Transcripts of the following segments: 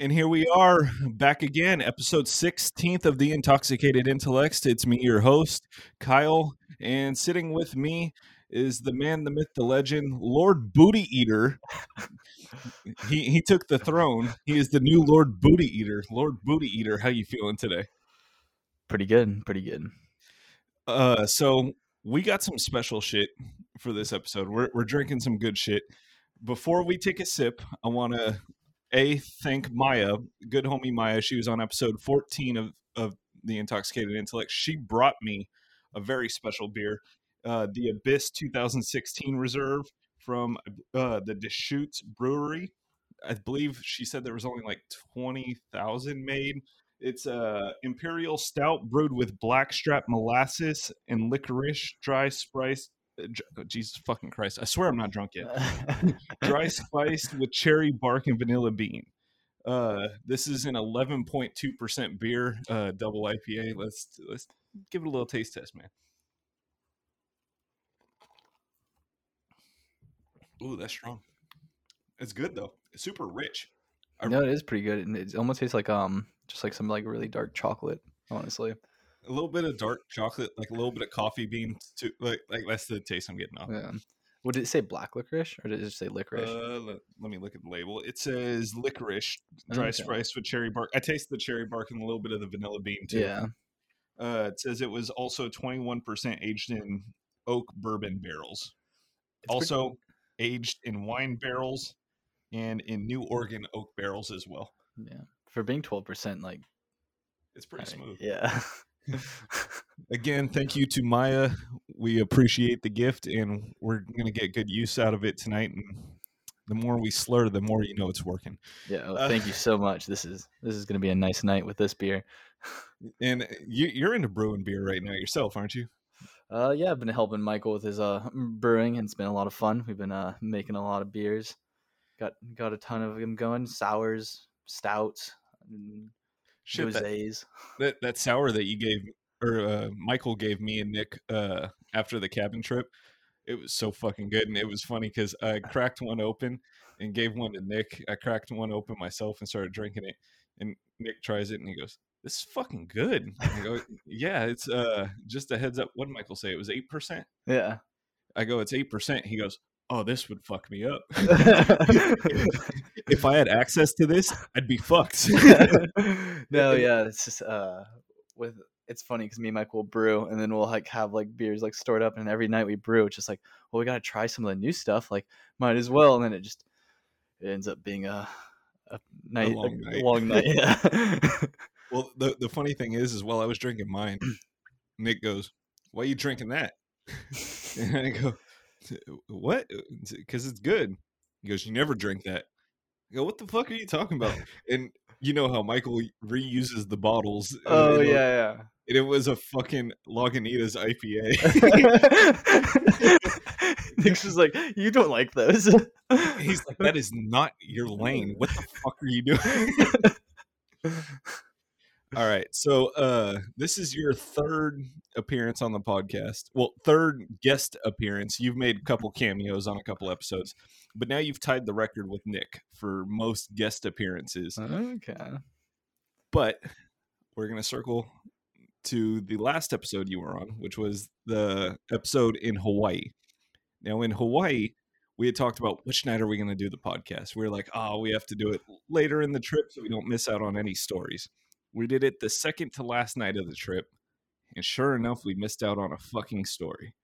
And here we are back again, episode 16th of The Intoxicated Intellects. It's me, your host, Kyle. And sitting with me is the man, the myth, the legend, Lord Booty Eater. he he took the throne. He is the new Lord Booty Eater. Lord Booty Eater, how you feeling today? Pretty good. Pretty good. Uh so we got some special shit for this episode. We're we're drinking some good shit. Before we take a sip, I want to a thank Maya, good homie Maya. She was on episode 14 of of the Intoxicated Intellect. She brought me a very special beer, uh, the Abyss 2016 Reserve from uh, the Deschutes Brewery. I believe she said there was only like 20,000 made. It's a imperial stout brewed with blackstrap molasses and licorice, dry spiced. Oh, Jesus fucking Christ! I swear I'm not drunk yet. dry spiced with cherry bark and vanilla bean. Uh, this is an 11.2% beer, uh, double IPA. Let's let's give it a little taste test, man. Ooh, that's strong. It's good though. It's super rich. I no, it is pretty good, and it almost tastes like um, just like some like really dark chocolate. Honestly, a little bit of dark chocolate, like a little bit of coffee beans. Too, like like that's the taste I'm getting off. Yeah. What did it say? Black licorice, or did it just say licorice? Uh, let, let, me look at the label. It says licorice, dry okay. spiced with cherry bark. I taste the cherry bark and a little bit of the vanilla bean too. Yeah. Uh, it says it was also 21% aged in oak bourbon barrels. It's also pretty... aged in wine barrels and in New Oregon oak barrels as well. Yeah. For being 12%, like it's pretty smooth. Yeah. Again, thank you to Maya. We appreciate the gift, and we're gonna get good use out of it tonight. And the more we slur, the more you know it's working. Yeah, well, thank uh, you so much. This is this is gonna be a nice night with this beer. And you, you're into brewing beer right now yourself, aren't you? Uh, yeah, I've been helping Michael with his uh brewing, and it's been a lot of fun. We've been uh making a lot of beers. Got got a ton of them going. Sours, stouts, Shit, that, that, that sour that you gave or uh, Michael gave me and Nick uh, after the cabin trip, it was so fucking good, and it was funny because I cracked one open and gave one to Nick. I cracked one open myself and started drinking it, and Nick tries it and he goes, "This is fucking good." I go, "Yeah, it's uh just a heads up." What did Michael say? It was eight percent. Yeah. I go, "It's eight percent." He goes, oh, this would fuck me up. if I had access to this, I'd be fucked. no, yeah, it's just uh, with it's funny because me and Mike will brew, and then we'll like have like beers like stored up, and every night we brew. It's just like, well, we gotta try some of the new stuff. Like, might as well, and then it just it ends up being a a night, a long a night. Long night. Yeah. well, the the funny thing is, is while I was drinking mine, Nick goes, "Why are you drinking that?" and I go, what? Uh, because uh, it's good. He goes, you never drink that. I go, what the fuck are you talking about? And you know how Michael reuses the bottles. Uh, oh yeah, yeah. And it was a fucking Lagunitas IPA. Nick's just like, you don't like those. He's like, that is not your lane. What the fuck are you doing? All right. So uh this is your third appearance on the podcast. Well, third guest appearance. You've made a couple cameos on a couple episodes, but now you've tied the record with Nick for most guest appearances. Okay. But we're going to circle to the last episode you were on, which was the episode in Hawaii. Now in Hawaii, we had talked about which night are we going to do the podcast. We were like, "Oh, we have to do it later in the trip so we don't miss out on any stories." We did it the second to last night of the trip, and sure enough, we missed out on a fucking story.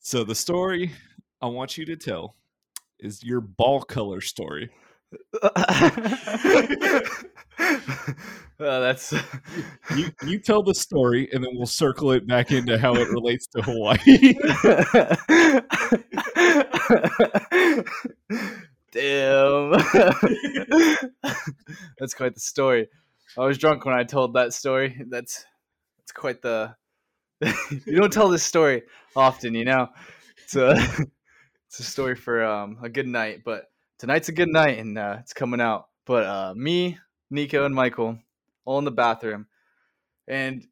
so the story I want you to tell is your ball color story. well, oh, that's you. You tell the story, and then we'll circle it back into how it relates to Hawaii. Damn. that's quite the story. I was drunk when I told that story. That's that's quite the you don't tell this story often, you know. It's a it's a story for um, a good night, but tonight's a good night and uh, it's coming out. But uh, me, Nico, and Michael all in the bathroom, and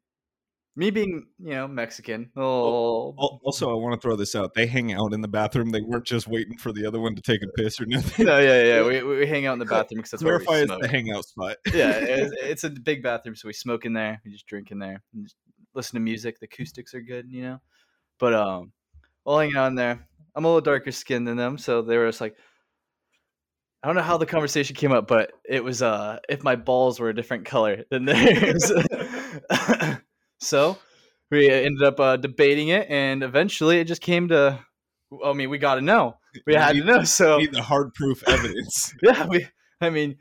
me being you know Mexican. Oh, Also, I want to throw this out. They hang out in the bathroom. They weren't just waiting for the other one to take a piss or nothing. no, yeah, yeah. We, we hang out in the bathroom because that's where we Clarify smoke. the hangout spot. yeah, it's, it's a big bathroom, so we smoke in there. We just drink in there, and just listen to music. The acoustics are good, you know. But um, while hanging out in there, I'm a little darker skinned than them, so they were just like, I don't know how the conversation came up, but it was uh, if my balls were a different color than theirs. So we ended up uh, debating it, and eventually it just came to. I mean, we got to know. We You had to know. So Need the hard proof evidence. yeah, we. I mean,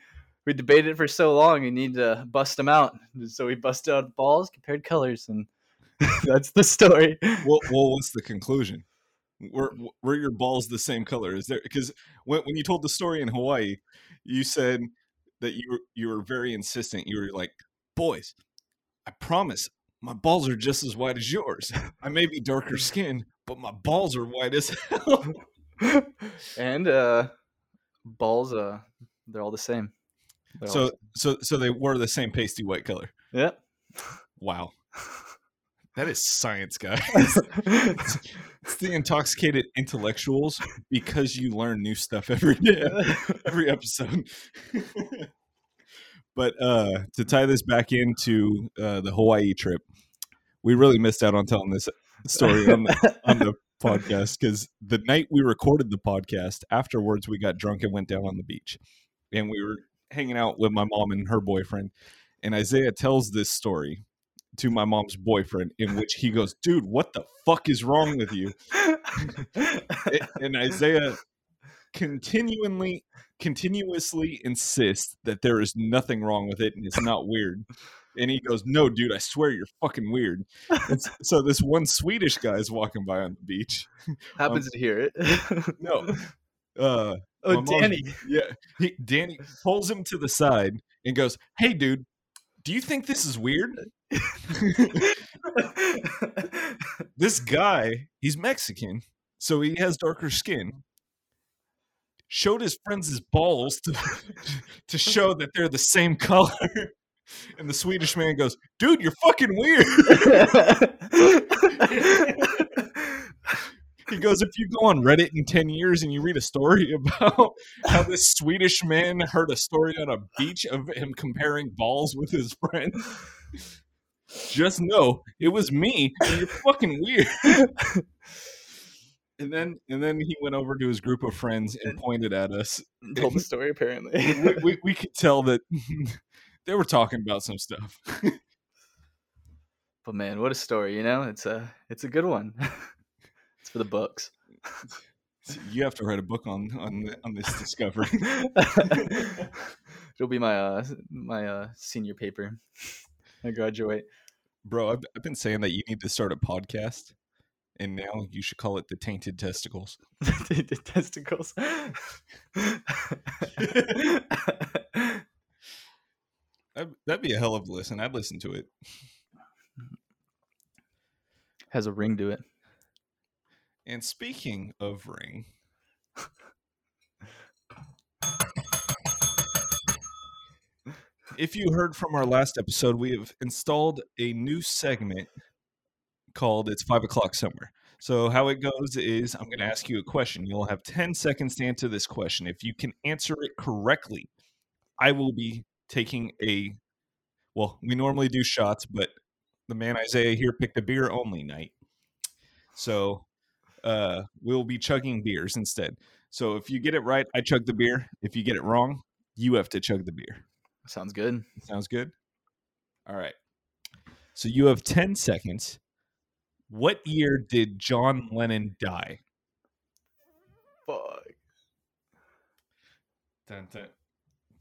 we debated it for so long. We need to bust them out. So we busted out balls, compared colors, and that's the story. well, well, what's the conclusion? Were were your balls the same color? Is there because when when you told the story in Hawaii, you said that you were you were very insistent. You were like, "Boys, I promise, my balls are just as white as yours. I may be darker skinned, but my balls are white as hell." and uh, balls, uh, they're all the same. They're so the so so they were the same pasty white color. yep. Wow, that is science, guys. it's the intoxicated intellectuals because you learn new stuff every day. every episode. but uh to tie this back into uh the Hawaii trip, we really missed out on telling this story on the, on the podcast because the night we recorded the podcast, afterwards we got drunk and went down on the beach, and we were hanging out with my mom and her boyfriend, and Isaiah tells this story to my mom's boyfriend in which he goes, "Dude, what the fuck is wrong with you?" And Isaiah continually continuously insists that there is nothing wrong with it and it's not weird. And he goes, "No, dude, I swear you're fucking weird." And so this one Swedish guy is walking by on the beach. Happens to hear it. No, uh, oh, my mom's- Danny. yeah, he, Danny pulls him to the side and goes, "Hey, dude, do you think this is weird?" this guy, he's Mexican, so he has darker skin. Showed his friends his balls to, to show that they're the same color. And the Swedish man goes, Dude, you're fucking weird. He goes, If you go on Reddit in 10 years and you read a story about how this Swedish man heard a story on a beach of him comparing balls with his friend, just know it was me you're fucking weird. And then and then he went over to his group of friends and pointed at us. Told the story apparently. We, we, we could tell that they were talking about some stuff. But man, what a story! You know, it's a it's a good one. it's for the books. You have to write a book on on on this discovery. It'll be my uh my uh senior paper. I graduate. Bro, I've, I've been saying that you need to start a podcast, and now you should call it the Tainted Testicles. the testicles. That'd be a hell of a listen. I'd listen to it. Has a ring to it. And speaking of ring, if you heard from our last episode, we have installed a new segment called It's Five O'Clock Somewhere. So, how it goes is I'm going to ask you a question. You'll have 10 seconds to answer this question. If you can answer it correctly, I will be taking a, well, we normally do shots, but the man Isaiah here picked a beer only night. So, uh, we'll be chugging beers instead. So if you get it right, I chug the beer. If you get it wrong, you have to chug the beer. Sounds good. Sounds good? All right. So you have 10 seconds. What year did John Lennon die? Fuck. Dun, dun,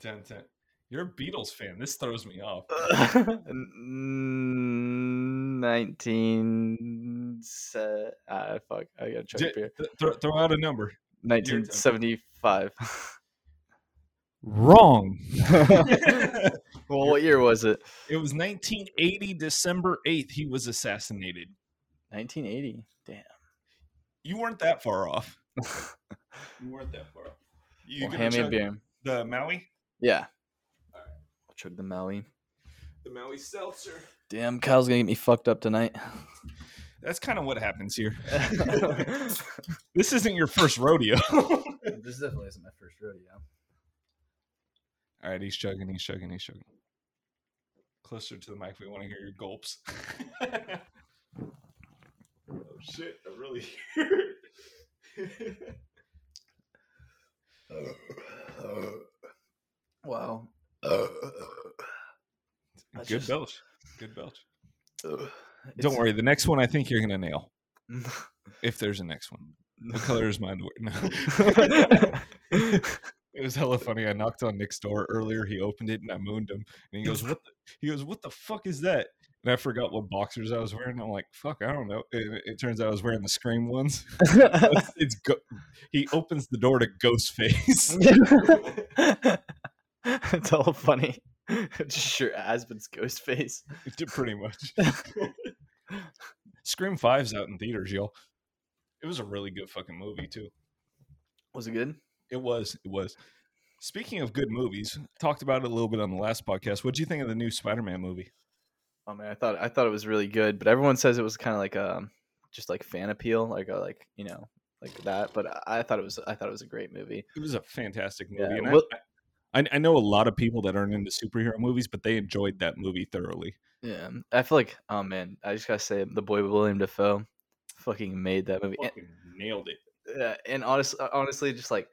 dun, dun. You're a Beatles fan. This throws me off. Nineteen. Se- ah, fuck. I gotta check J- beer. th- throw, throw out a number. Nineteen seventy-five. Wrong. well, what year was it? it was 1980, December 8th, he was assassinated. 1980. Damn. You weren't that far off. You weren't that far off. You Well, gonna hand me a beer. the Maui? Yeah. I'll chug the Maui. The Maui Seltzer. Damn, Kyle's gonna get me fucked up tonight. That's kind of what happens here. this isn't your first rodeo. this definitely isn't my first rodeo. All right, he's chugging, he's chugging, he's chugging. Closer to the mic, we want to hear your gulps. Shit, I really hear it. Wow. That's Good just- belch. Good belch. Ugh. Don't worry, the next one I think you're gonna nail. If there's a next one. What color is my underwear? No. it was hella funny. I knocked on Nick's door earlier. He opened it and I mooned him. And he goes, What the he goes, What the fuck is that? And I forgot what boxers I was wearing. I'm like, fuck, I don't know. It, it turns out I was wearing the scream ones. it's, it's go- he opens the door to Ghostface. it's all funny. Just your Aspen's ghost face. Pretty much. Scream Five's out in theaters, y'all. It was a really good fucking movie too. Was it good? It was. It was. Speaking of good movies, talked about it a little bit on the last podcast. What do you think of the new Spider-Man movie? Oh man, I thought I thought it was really good, but everyone says it was kind of like um just like fan appeal, like a, like you know like that. But I, thought it was I thought it was a great movie. It was a fantastic Yeah, movie. and I- well- I, I know a lot of people that aren't into superhero movies, but they enjoyed that movie thoroughly. Yeah, I feel like oh man, I just gotta say the boy William Dafoe fucking made that movie. And, nailed it. yeah, and honestly, honestly, just like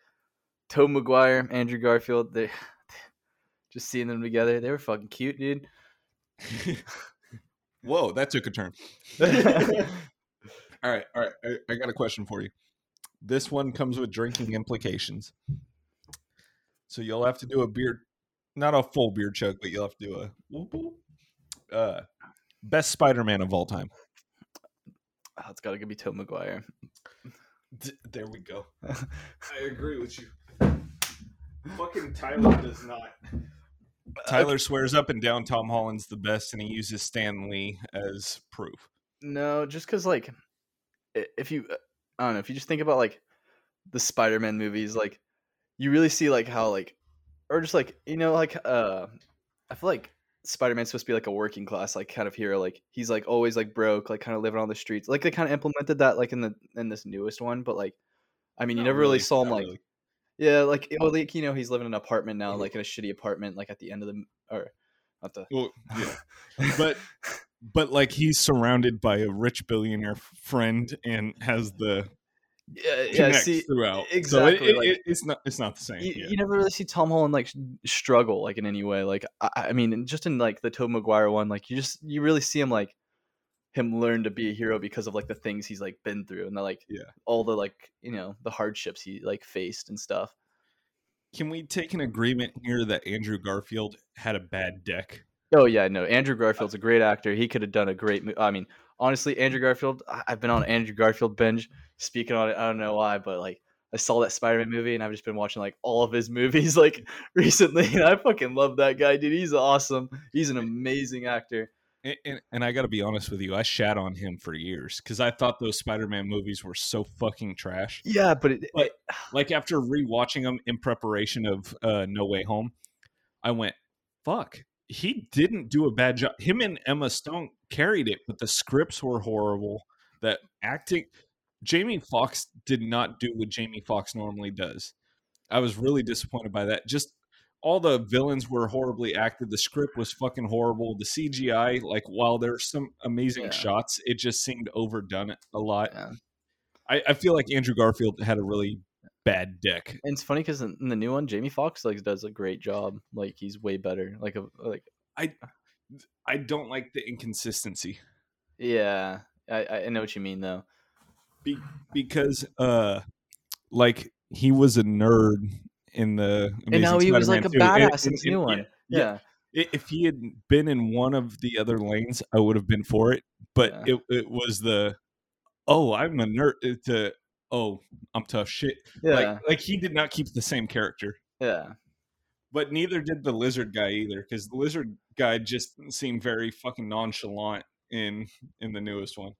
Tobey Maguire, Andrew Garfield, they just seeing them together, they were fucking cute, dude. Whoa, that took a turn. all right, all right. I, I got a question for you. This one comes with drinking implications. So you'll have to do a beer, not a full beer chug, but you'll have to do a whoop, whoop. uh, best Spider-Man of all time. Oh, it's gotta be Tobey Maguire. D- there we go. I agree with you. Fucking Tyler does not. Tyler swears up and down Tom Holland's the best, and he uses Stan Lee as proof. No, just because like, if you, I don't know, if you just think about like the Spider-Man movies, like you really see like how like, or just like you know like uh, I feel like Spider-Man's supposed to be like a working class like kind of hero. Like he's like always like broke, like kind of living on the streets. Like they kind of implemented that like in the in this newest one, but like, I mean, you never really, saw him like. really. Yeah, like well, like you know, he's living in an apartment now, Mhm. like in a shitty apartment, like at the end of the or not the. Well, yeah. but but like he's surrounded by a rich billionaire friend and has the yeah, yeah. See, throughout. exactly, So it, it, like- it- it's not it's not the same. you, you never really see Tom Holland like struggle like in any way. Like I, I mean, just in like the Tobey Maguire one, like you just you really see him like him learn to be a hero because of like the things he's like been through and the like Yeah. all the like you know the hardships he like faced and stuff. Can we take an agreement here that Andrew Garfield had a bad deck? Oh yeah, no, Andrew uh, Garfield's a great actor. He could have done a great. Mo- I mean, honestly, Andrew Garfield. I- I've been on Andrew Garfield binge. Speaking on it, I don't know why, but like I saw that Spider-Man movie and I've just been watching like all of his movies like recently, and I fucking love that guy, dude. He's awesome. He's an amazing actor. And, and, and I got to be honest with you, I shat on him for years because I thought those Spider-Man movies were so fucking trash. Yeah, but it, But- Like after rewatching them in preparation of uh, No Way Home, I went, "Fuck, he didn't do a bad job." Him and Emma Stone carried it, but the scripts were horrible. That acting, Jamie Foxx did not do what Jamie Foxx normally does. I was really disappointed by that. Just all the villains were horribly acted. The script was fucking horrible. The CGI, like while there's some amazing Yeah. shots, it just seemed overdone a lot. yeah. I, I feel like Andrew Garfield had a really bad deck. and it's funny because in in the new one, Jamie Foxx like does a great job. Like he's way better. Like a like I don't like the inconsistency yeah. I I know what you mean though. Be- because uh like he was a nerd in the and now Amazing he was like a Spider-Man 2. And- badass in this new one. yeah, Yeah. yeah. If he had been in one of the other lanes, I would have been for it. But Yeah. it, it was the oh, I'm a nerd. uh, To oh, I'm tough shit. Yeah. Like like he did not keep the same character. yeah. But neither did the lizard guy either, because the lizard guy just seemed very fucking nonchalant in in the newest one.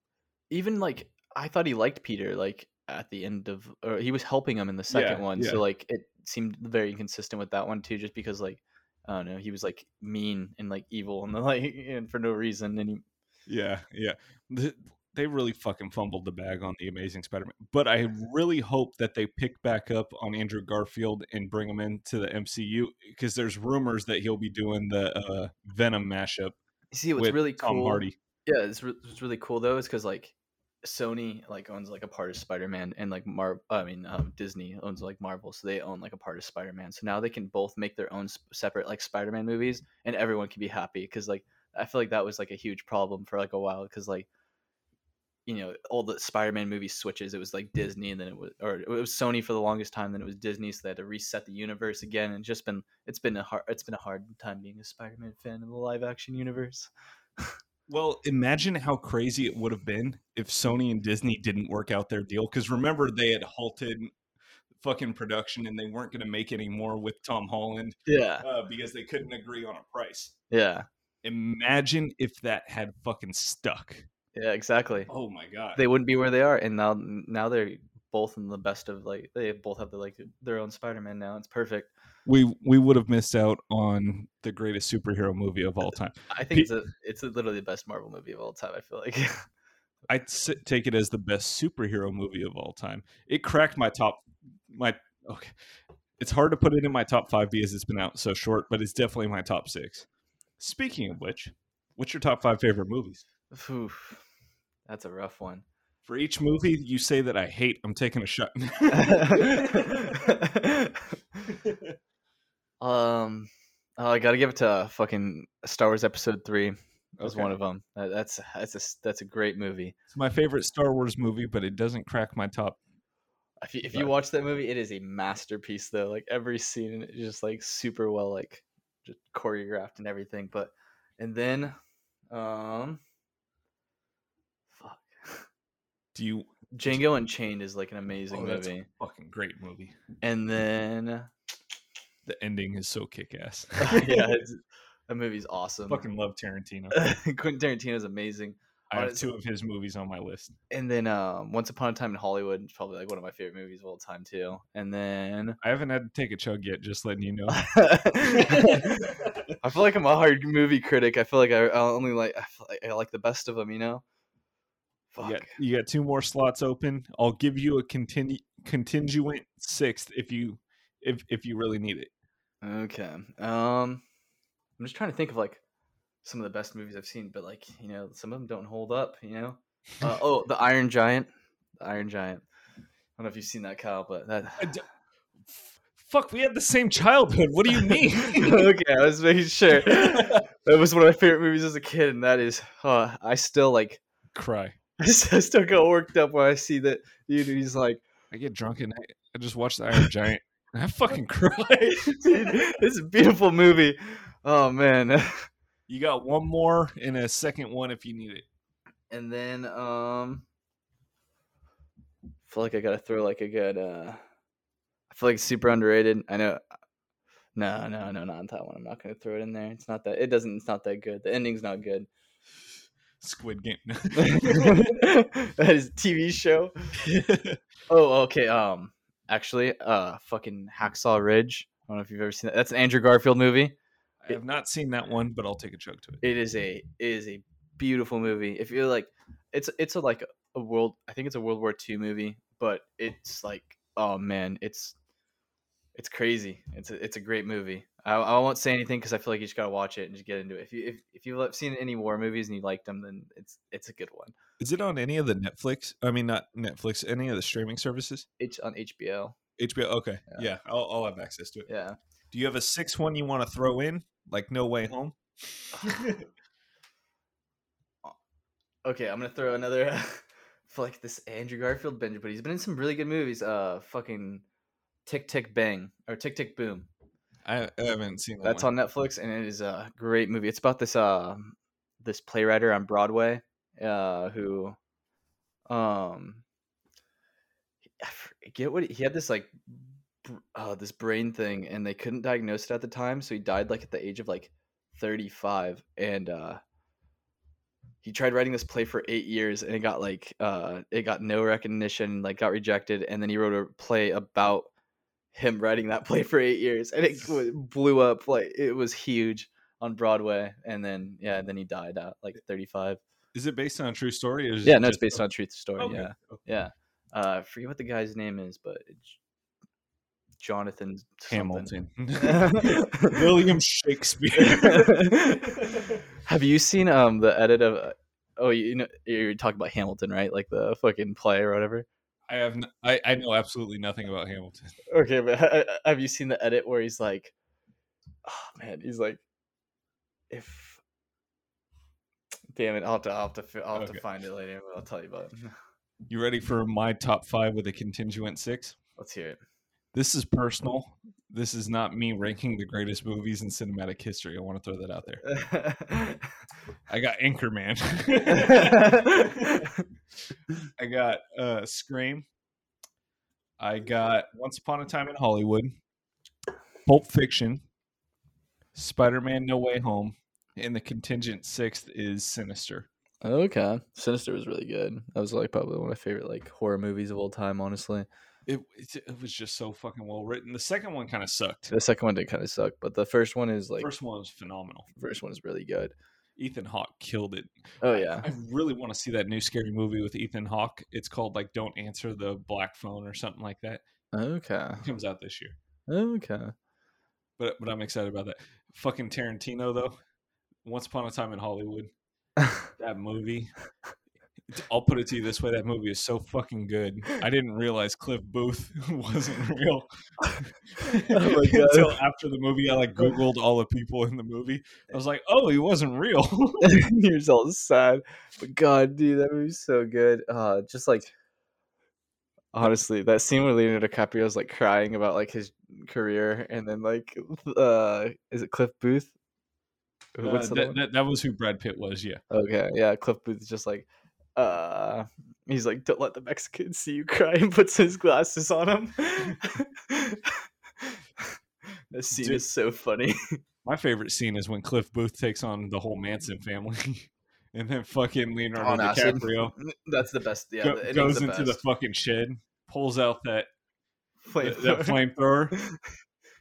even like I thought he liked Peter like at the end of or he was helping him in the second Yeah, one. yeah. So like it seemed very inconsistent with that one too, just because like I don't know. He was like mean and like evil and the like and for no reason. And he, Yeah, yeah. Th- They really fucking fumbled the bag on the Amazing Spider-Man. But I really hope that they pick back up on Andrew Garfield and bring him into the MCU because there's rumors that he'll be doing the uh, Venom mashup you see what's really Tom cool. Hardy. Yeah, it's, re- it's really cool though. Is because like Sony like owns like a part of Spider Man and like Mar. I mean um, Disney owns like Marvel, so they own like a part of Spider Man. So now they can both make their own separate like Spider Man movies, and everyone can be happy. Because like I feel like that was like a huge problem for like a while. Because like you know all the Spider Man movie switches, it was like Disney, and then it was or it was Sony for the longest time. Then it was Disney, so they had to reset the universe again. And just been it's been a hard it's been a hard time being a Spider Man fan in the live action universe. Well, imagine how crazy it would have been if Sony and Disney didn't work out their deal. Because remember, they had halted fucking production and they weren't going to make any more with Tom Holland Yeah, uh, because they couldn't agree on a price. yeah, Imagine if that had fucking stuck. yeah, exactly. Oh my god. they wouldn't be where they are and now now they're both in the best of like they both have the like their own spider-man now it's perfect we we would have missed out on the greatest superhero movie of all time. i think it's a it's literally the best marvel movie of all time i feel like I'd take it as the best superhero movie of all time. It cracked my top my okay. It's hard to put it in my top 5 because it's been out so short, but it's definitely my top 6. Speaking of which, what's your top 5 favorite movies? Oof, that's a rough one For each movie you say that I hate, I'm taking a shot. um oh, i gotta give it to fucking star wars episode 3 that was Okay. one of them that's that's a that's a great movie It's my favorite Star Wars movie, but it doesn't crack my top. if you, if you watch that movie it is a masterpiece though like every scene in it is just like super well like just choreographed and everything but and then um fuck Do you django unchained is like an amazing Oh, that's a movie fucking great movie. and then The ending is so kick ass. yeah it's, that movie's awesome fucking love Tarantino. quentin Tarantino is amazing I have two of his movies on my list. and then um once upon a time in hollywood is probably like one of my favorite movies of all time too and then I haven't had to take a chug yet, just letting you know. I feel like I'm a hard movie critic. I feel like I, I only like I, feel like I like the best of them. You know. Fuck. You got, you got two more slots open. I'll give you a continu- contingent sixth if you if if you really need it. Okay. Um, I'm just trying to think of like some of the best movies I've seen, but like you know, some of them don't hold up. You know. Uh, oh, the Iron Giant. The Iron Giant. I don't know if you've seen that, Kyle, but that. D- Fuck, we had the same childhood. What do you mean? okay, I was making sure. That was one of my favorite movies as a kid, and that is, uh, I still like, Cry. I still get worked up when I see that dude. He's like, I get drunk and I, I just watch the Iron Giant. I fucking cry. dude, it's a beautiful movie. Oh man. You got one more and a second one if you need it. And then um I feel like I gotta throw like a good uh I feel like it's super underrated. I know no, no, no, not on that one. I'm not gonna throw it in there. It's not that it doesn't it's not that good. The ending's not good. Squid Game. that is a TV show. Oh, okay. Um actually, uh fucking Hacksaw Ridge. I don't know if you've ever seen that. That's an Andrew Garfield movie. I have not seen that one, but I'll take a chug to it. it is a it is a beautiful movie. If you're like, it's it's a like a world. I think it's a World War II movie, but it's like, oh man, it's it's crazy. It's a, it's a great movie. I, I won't say anything because I feel like you just gotta watch it and just get into it. If you if, if you've seen any war movies and you liked them, then it's it's a good one. Is it on any of the Netflix? I mean, not Netflix. Any of the streaming services? It's on HBO. HBO. Okay, Yeah. yeah, I'll, I'll have access to it. Yeah. Do you have a six one you want to throw in, like No Way Home? Okay, I'm gonna throw another for like this Andrew Garfield binge, but he's been in some really good movies. Uh, fucking Tick Tick Bang or Tick Tick Boom. I, I haven't seen that. That's one. on Netflix, and it is a great movie. It's about this uh this playwright on Broadway, uh, who, um, I forget what he, he had this like, uh, this brain thing, and they couldn't diagnose it at the time, so he died like at the age of like thirty five, and uh, he tried writing this play for eight years, and it got like uh, it got no recognition, like got rejected, and then he wrote a play about him writing that play for eight years, and it blew up like it was huge on Broadway, and then yeah, then he died at like 35. Is it based on a true story? Or is Yeah, it no, it's based on a truth story. Okay, Yeah, okay. yeah. Uh, I forget what the guy's name is, but it's Jonathan. Hamilton. William Shakespeare. Have you seen um the edit of? uh, Oh, you know you're talking about Hamilton, right? Like the fucking play or whatever. I have n- I, I know absolutely nothing about Hamilton. Okay, but ha- ha- have you seen the edit where he's like, oh man, he's like, if, damn it, I'll have to, I'll have to, I'll have Okay. to find it later. But I'll tell you about it. You ready for my top five with a contingent six? Let's hear This is personal. This is not me ranking the greatest movies in cinematic history. I want to throw that out there. I got Anchorman. I got uh, Scream. I got Once Upon a Time in Hollywood, Pulp Fiction, Spider Man No Way Home, and the contingent sixth is Sinister. okay, Sinister was really good. That was like probably one of my favorite like horror movies of all time. Honestly, It, it, it was just so fucking well written. The second one kind of sucked. the second one did kind of suck, but the first one is like First one was phenomenal. first one is really good. Ethan Hawke killed it. Oh yeah, I really want to see that new scary movie with Ethan Hawke. It's called like Don't Answer the Black Phone or something like that. okay, It comes out this year. okay. But but I'm excited about that. Fucking Tarantino though. Once Upon a Time in Hollywood. That movie. I'll put it to you this way: that movie is so fucking good. I didn't realize Cliff Booth wasn't real Oh my God. until after the movie. I like Googled all the people in the movie. I was like, oh, he wasn't real. You're all sad. But God, dude, that movie's so good. Uh just like honestly, that scene where Leonardo DiCaprio is like crying about like his career and then like uh is it Cliff Booth? Uh, What's the other that, that, that was who Brad Pitt was. Yeah. Okay, yeah, Cliff Booth is just like uh he's like, Don't let the Mexicans see you cry and puts his glasses on him. that scene Dude. is so funny. My favorite scene is when Cliff Booth takes on the whole Manson family, and then fucking Leonardo On acid. DiCaprio That's the best. Yeah, go- goes the into the fucking shed, pulls out that that, Flamethrower. that flamethrower.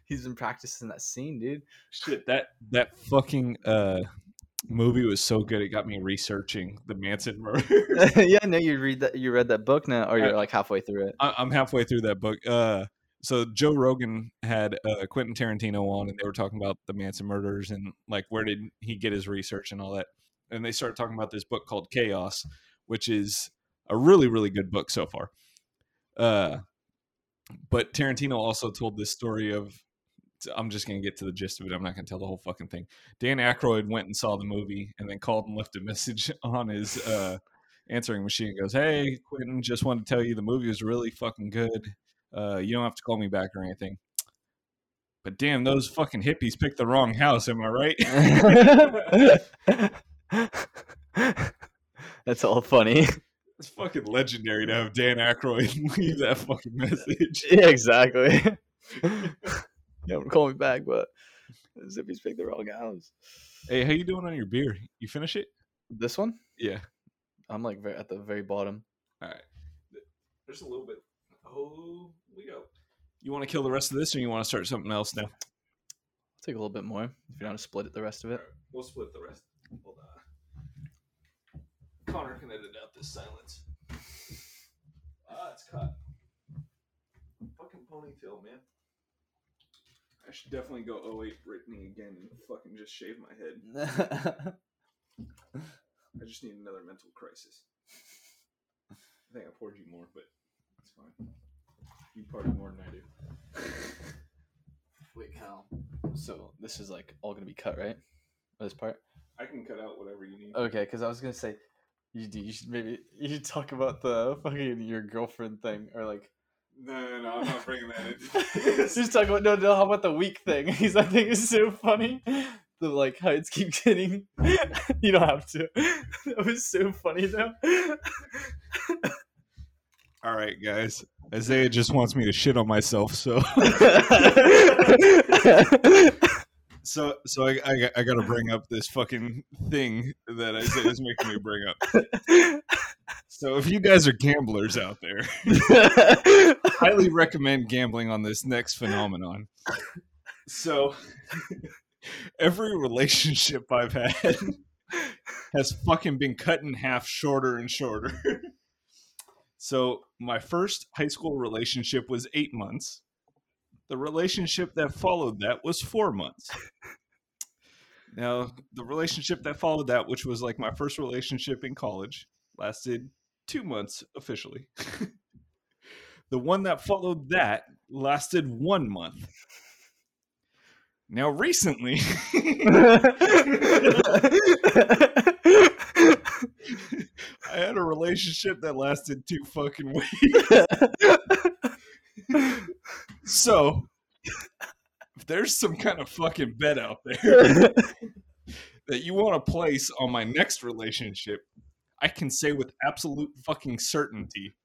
He's been practicing that scene, dude. Shit, that that fucking uh movie was so good. It got me researching the Manson murder. yeah, no, you read that. You read that book now, or you're I- like halfway through it. I- I'm halfway through that book. Uh, so Joe Rogan had uh, Quentin Tarantino on, and they were talking about the Manson murders and like where did he get his research and all that. And they started talking about this book called Chaos, which is a really really good book so far. Uh, but Tarantino also told this story of. I'm just gonna get to the gist of it. I'm not gonna tell the whole fucking thing. Dan Aykroyd went and saw the movie, and then called and left a message on his uh, answering machine. Goes, "Hey, Quentin, just wanted to tell you the movie was really fucking good. Uh, you don't have to call me back or anything. But damn, those fucking hippies picked the wrong house. Am I right? That's all funny. it's fucking legendary to have Dan Aykroyd leave that fucking message. yeah, exactly. yeah, call me back, but as if he's picked the wrong house. Hey, how you doing on your beer? You finish it? This one, Yeah. I'm like at the very bottom. All right. There's a little bit. Oh, we go. You want to kill the rest of this, or you want to start something else now? take a little bit more if you don't want to split it the rest of it. We'll split the rest. Hold on. Connor can edit out this silence. Ah, it's cut. Fucking ponytail, man. I should definitely go 08 Britney again and fucking just shave my head. I just need another mental crisis. I think I poured you more, but it's fine. You party more than I do. Wait, Cal. So this is like all gonna be cut, right? This part. I can cut out whatever you need. Okay, because I was gonna say, you do. You should maybe you should talk about the fucking your girlfriend thing, or like No, no, no, I'm not bringing that in. just talking about no, no. How about the week thing? Because I think it's so funny. The like heights keep getting. you don't have to. That was so funny though. All right, guys. Isaiah just wants me to shit on myself, so So, so I, I, I got to bring up this fucking thing that I said is making me bring up. So, if you guys are gamblers out there, highly recommend gambling on this next phenomenon. So, every relationship I've had has fucking been cut in half shorter and shorter. so, my first high school relationship was eight months. The relationship that followed that was four months. Now, the relationship that followed that, which was like my first relationship in college, lasted two months officially. the one that followed that lasted one month. Now, recently, I had a relationship that lasted two fucking weeks. so, if there's some kind of fucking bet out there that you want to place on my next relationship, I can say with absolute fucking certainty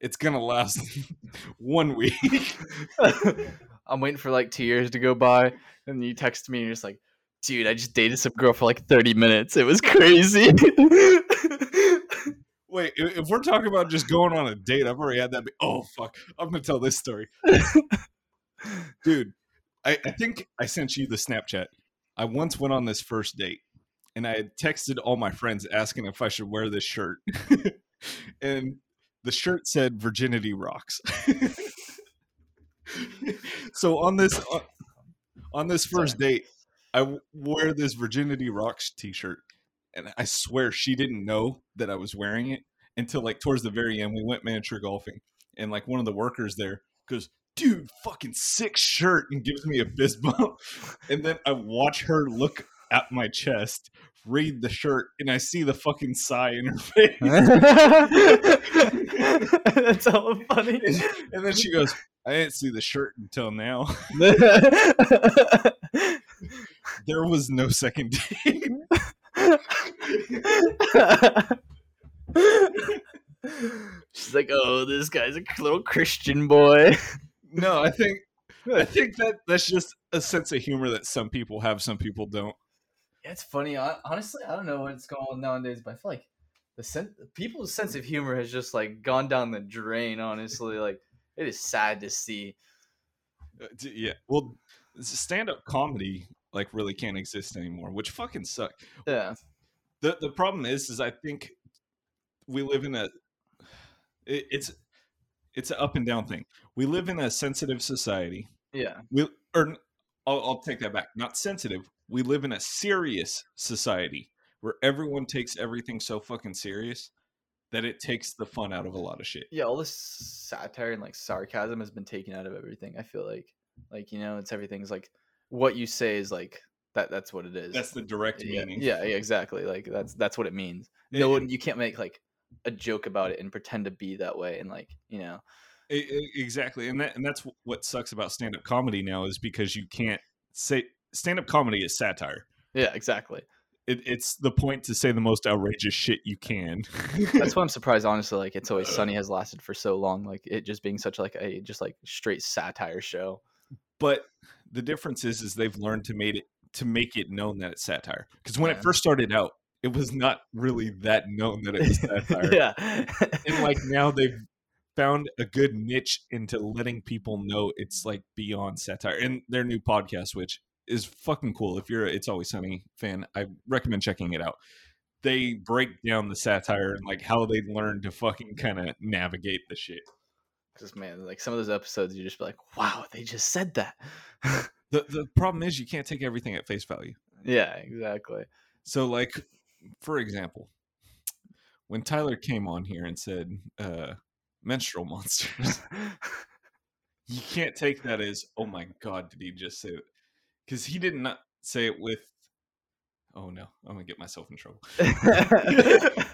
it's gonna last one week. I'm waiting for like two years to go by, and you text me and you're just like, dude, I just dated some girl for like 30 minutes. It was crazy. Wait, if we're talking about just going on a date, I've already had that. Be- oh fuck, I'm gonna tell this story, dude. I, I think I sent you the Snapchat. I once went on this first date, and I had texted all my friends asking if I should wear this shirt, and the shirt said "Virginity rocks." so on this on, on this first date, I wear this "Virginity rocks" T-shirt, and I swear she didn't know that I was wearing it until like towards the very end. We went miniature golfing, and like one of the workers there goes, "Dude, fucking sick shirt," and gives me a fist bump. And then I watch her look at my chest, read the shirt, and I see the fucking sigh in her face. That's all funny. and then she goes, "I didn't see the shirt until now." there was no second date. She's like, "Oh, this guy's a little Christian boy." no, I think I think that that's just a sense of humor that some people have, some people don't. It's funny. hon- Honestly, I don't know what's going on nowadays, but I feel like the sen- people's sense of humor has just like gone down the drain. Honestly, like it is sad to see. Uh, d- yeah, well, stand-up comedy like really can't exist anymore, which fucking suck. Yeah, the The problem is, is I think we live in a it, it's it's an up and down thing. We live in a sensitive society. yeah, We or I'll, I'll take that back. Not sensitive. We live in a serious society where everyone takes everything so fucking serious that it takes the fun out of a lot of shit. yeah. All this satire and like sarcasm has been taken out of everything. I feel like, like you know, it's everything's like what you say is like that. That's what it is. That's the direct yeah, meaning. yeah, yeah, exactly. Like that's that's what it means. No one, you can't make like a joke about it and pretend to be that way and like you know. e- exactly, and that and that's what sucks about stand up comedy now is because you can't say stand up comedy is satire. Yeah, exactly. It, it's the point to say the most outrageous shit you can. That's why I'm surprised, honestly. Like, it's always sunny has lasted for so long. Like, it just being such like a just like straight satire show. but the difference is is they've learned to make it to make it known that it's satire because when Yeah. it first started out it was not really that known that it was satire. Yeah, and like now they've found a good niche into letting people know it's like beyond satire and their new podcast which is fucking cool if you're a it's always sunny fan i recommend checking it out. They break down the satire and like how they learn to fucking kind of navigate the shit because man, like some of those episodes, you just be like, wow, they just said that. the, the problem is you can't take everything at face value yeah, exactly. So, like, for example, when Tyler came on here and said uh, menstrual monsters, you can't take that as, oh my God, did he just say it? Because he did not say it with, oh no, I'm going to get myself in trouble.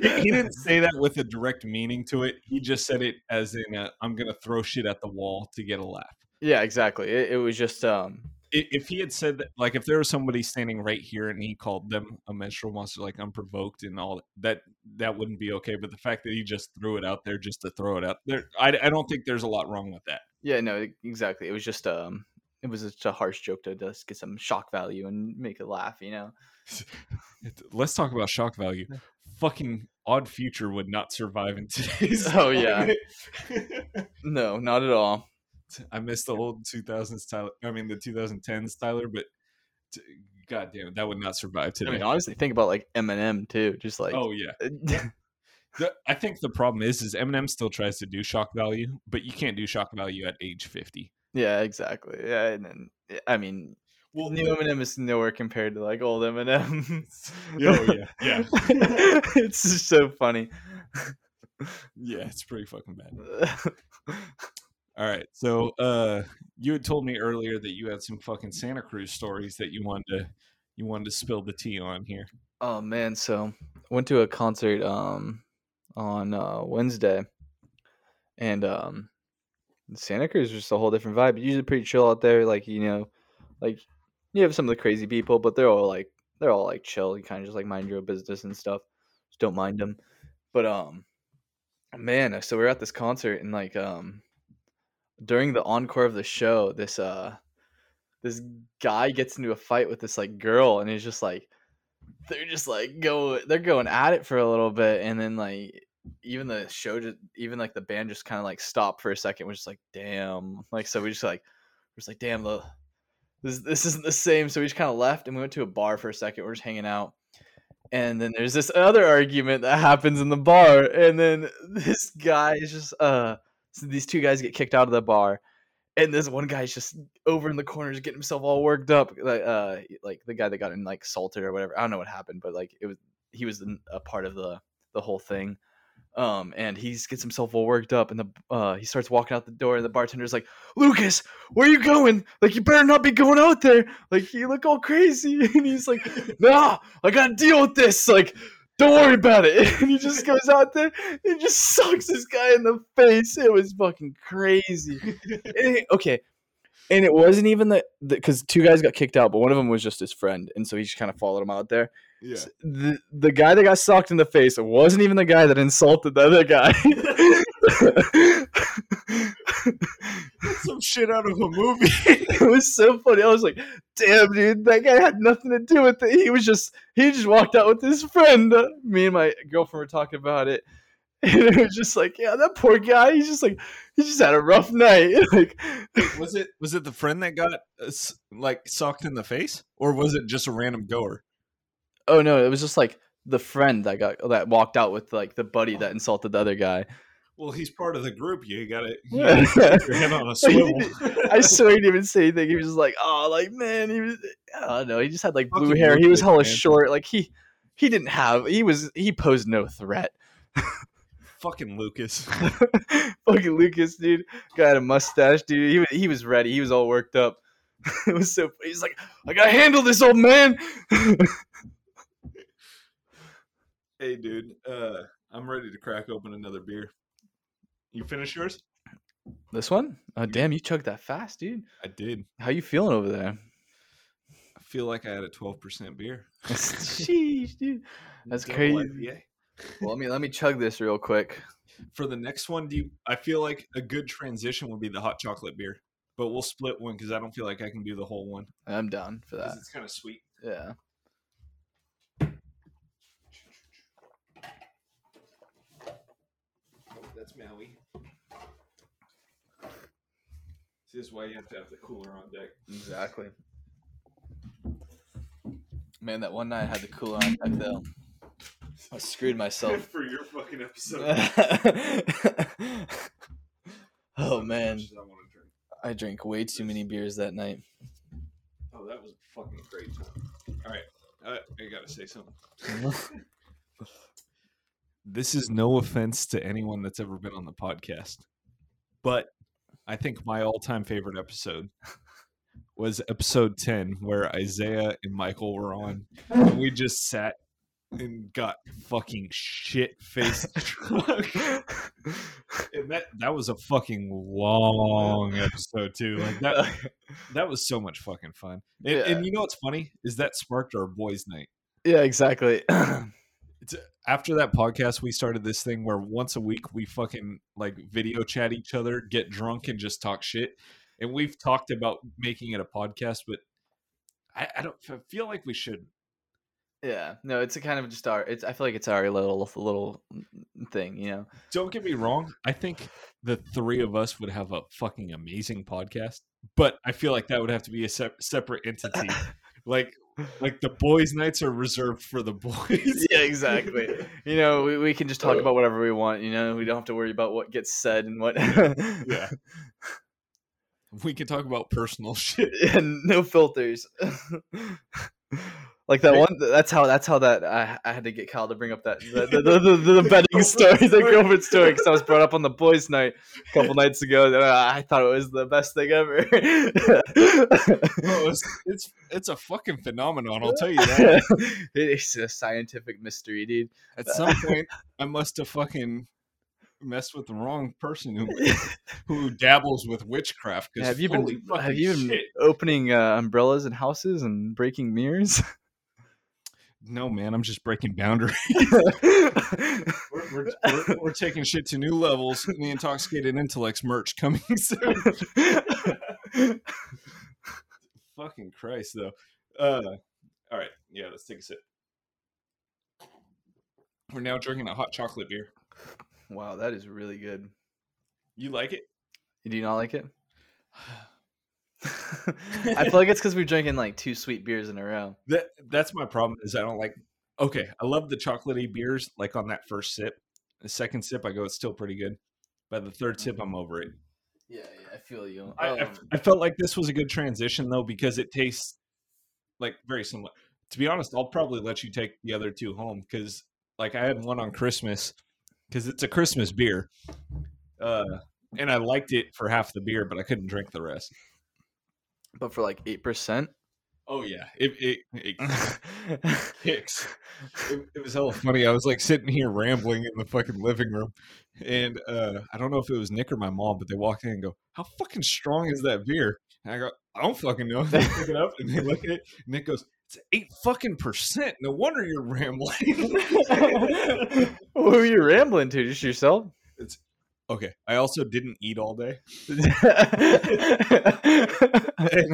he, he didn't say that with a direct meaning to it. He just said it as in, i I'm going to throw shit at the wall to get a laugh. yeah, exactly. It, it was just um, if he had said that, like if there was somebody standing right here and he called them a menstrual monster, like unprovoked and all that, that wouldn't be okay. But the fact that he just threw it out there just to throw it out there, I, I don't think there's a lot wrong with that. yeah, no, exactly. It was just um, it was just a harsh joke to just get some shock value and make it laugh, you know. Let's talk about shock value. Fucking Odd Future would not survive in today's. Oh, yeah. No, not at all. I miss the old 2000s Tyler. I mean the 2010s Tyler, but t- god damn that would not survive I today. mean, honestly, think about like Eminem too. Just like, oh yeah. The, I think the problem is, is Eminem still tries to do shock value, but you can't do shock value at age 50. Yeah, exactly. Yeah, and then I mean, Well, new Eminem is nowhere compared to like old Eminem. Oh, yeah, yeah. it's just so funny. yeah, it's pretty fucking bad. All right, so uh, you had told me earlier that you had some fucking Santa Cruz stories that you wanted to you wanted to spill the tea on here. Oh man, so went to a concert um on uh Wednesday and um Santa Cruz is just a whole different vibe. Usually pretty chill out there, like you know, like you have some of the crazy people, but they're all like they're all like chill. You kind of just like mind your business and stuff. Just don't mind them. But um man, so we are at this concert and like um during the encore of the show, this uh this guy gets into a fight with this like girl and he's just like they're just like go they're going at it for a little bit and then like even the show just even like the band just kind of like stopped for a second we're just like damn. Like so we just like we're just like damn the this this isn't the same. So we just kind of left and we went to a bar for a second we're just hanging out. And then there's this other argument that happens in the bar and then this guy is just uh so these two guys get kicked out of the bar and this one guy's just over in the corner just getting himself all worked up like uh like the guy that got in like salted or whatever i don't know what happened but like it was he was a part of the the whole thing um and he gets himself all worked up and the uh he starts walking out the door and the bartender's like lucas where are you going? Like you better not be going out there. Like you look all crazy. And he's like nah i gotta deal with this. Like don't worry about it. And he just goes out there and just sucks this guy in the face. It was fucking crazy. And okay and it wasn't even the because two guys got kicked out but one of them was just his friend and so he just kind of followed him out there Yeah, the, the guy that got socked in the face wasn't even the guy that insulted the other guy. some shit out of a movie. it was so funny. I was like, "Damn, dude, that guy had nothing to do with it. He was just he just walked out with his friend. Me and my girlfriend were talking about it, and it was just like, yeah, that poor guy. He's just like he just had a rough night. like, was it was it the friend that got uh, like socked in the face, or was it just a random goer? Oh no, it was just like the friend that got that walked out with like the buddy that insulted the other guy. Well, he's part of the group. You got it. Yeah. Your head on a swivel. I swear he didn't even say anything. He was just like, oh, like man, he was. I don't know. He just had like blue Fucking hair. He was hella man. short. Like he, he didn't have. He was. He posed no threat. Fucking Lucas. Fucking Lucas, dude, guy had a mustache, dude. He was. He was ready. He was all worked up. it was so. He's like, I gotta handle this old man. Hey, dude. Uh, I'm ready to crack open another beer. You finish yours? this one? Oh damn, you chugged that fast, dude. I did. How you feeling over there? I feel like I had a 12% beer. Sheesh, dude. That's Double crazy. IPA. Well, let me let me chug this real quick. For the next one, do you, I feel like a good transition would be the hot chocolate beer, but we'll split one because I don't feel like I can do the whole one I'm down for that. it's kind of sweet. Yeah. That's Maui. This is why you have to have the cooler on deck. Exactly. Man, that one night I had the cooler on deck though. I screwed myself. For your fucking episode. oh man, I want to drink. I drank way too many beers that night. Oh, that was a fucking great time. All right, I, I gotta say something. this is no offense to anyone that's ever been on the podcast, but I think my all-time favorite episode was episode 10 where Isaiah and Michael were on and we just sat and got fucking shit faced drunk. And that that was a fucking long episode too. Like that that was so much fucking fun. And, Yeah. and you know what's funny is that sparked our boys' night. yeah, exactly. It's, uh, after that podcast, we started this thing where once a week we fucking like video chat each other, get drunk, and just talk shit. and we've talked about making it a podcast, but I, I don't I feel like we should. Yeah, no, it's a kind of just our. It's I feel like it's our little little mm, thing, you know. Don't get me wrong. I think the three of us would have a fucking amazing podcast, but I feel like that would have to be a sep- separate entity. like like the boys' nights are reserved for the boys. yeah, exactly. You know, we, we can just talk uh. about whatever we want. You know, we don't have to worry about what gets said and what. yeah. We can talk about personal shit. and no filters. Like that one. That's how. That's how that. I, I had to get Kyle to bring up that the the, the, the, the betting story, the girlfriend story, because I was brought up on the boys' night a couple nights ago. And I, thought it was the best thing ever. Bro, it's, it's it's a fucking phenomenon. I'll tell you that. it's a scientific mystery, dude. At some point, I must have fucking messed with the wrong person who who dabbles with witchcraft. have you been have you been shit. opening uh, umbrellas in houses and breaking mirrors? No, man, I'm just breaking boundaries. We're, we're, we're, we're taking shit to new levels. The Intoxicated Intellects merch coming soon. Fucking Christ, though. Uh, all right, yeah, let's take a sip. We're now drinking a hot chocolate beer. wow, that is really good. You like it? Do you not like it? I feel like it's because we're drinking like two sweet beers in a row. That that's my problem. Is I don't like. Okay, I love the chocolatey beers. Like on that first sip, the second sip, I go, it's still pretty good. By the third sip, I'm over it. Yeah, yeah I feel you. I, I, Um, I felt like this was a good transition though because it tastes like very similar. To be honest, I'll probably let you take the other two home because like I had one on Christmas because it's a Christmas beer, uh, and I liked it for half the beer, but I couldn't drink the rest. But for like eight percent. Oh yeah, it it, it kicks. It, it was hella funny. I was like sitting here rambling in the fucking living room, and uh, I don't know if it was Nick or my mom, but they walked in and go, "How fucking strong is that beer?" And I go, "I don't fucking know." They pick it up and they look at it. And Nick goes, "It's eight fucking percent. No wonder you're rambling." Who are you rambling to? Just yourself? Okay. I also didn't eat all day, and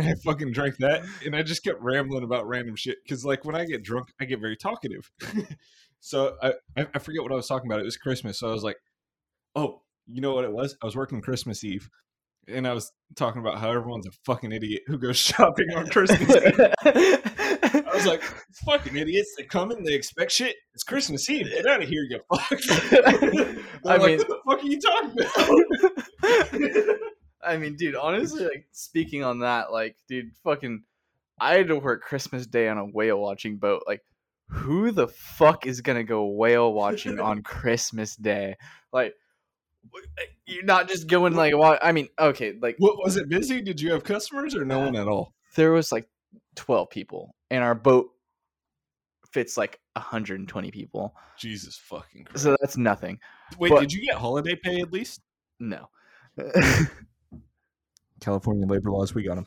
I fucking drank that, and I just kept rambling about random shit. Because like when I get drunk, I get very talkative. so I I forget what I was talking about. It was Christmas, so I was like, "Oh, you know what it was? I was working Christmas Eve." And I was talking about how everyone's a fucking idiot who goes shopping on Christmas Eve. I was like, fucking idiots. They come and they expect shit. It's Christmas Eve. Get out of here, you fuck. I I mean- what the fuck are you talking about? I mean, dude, honestly, like speaking on that, like, dude, fucking, I had to work Christmas Day on a whale watching boat. Like, who the fuck is gonna go whale watching on Christmas Day? Like, you're not just going like, wa- I mean, okay, like what was it busy? Did you have customers or no one at all? there was like 12 people, and our boat fits like 120 people, Jesus fucking Christ. so that's nothing. Wait, but- did you get holiday pay at least? No. California labor laws, we got them.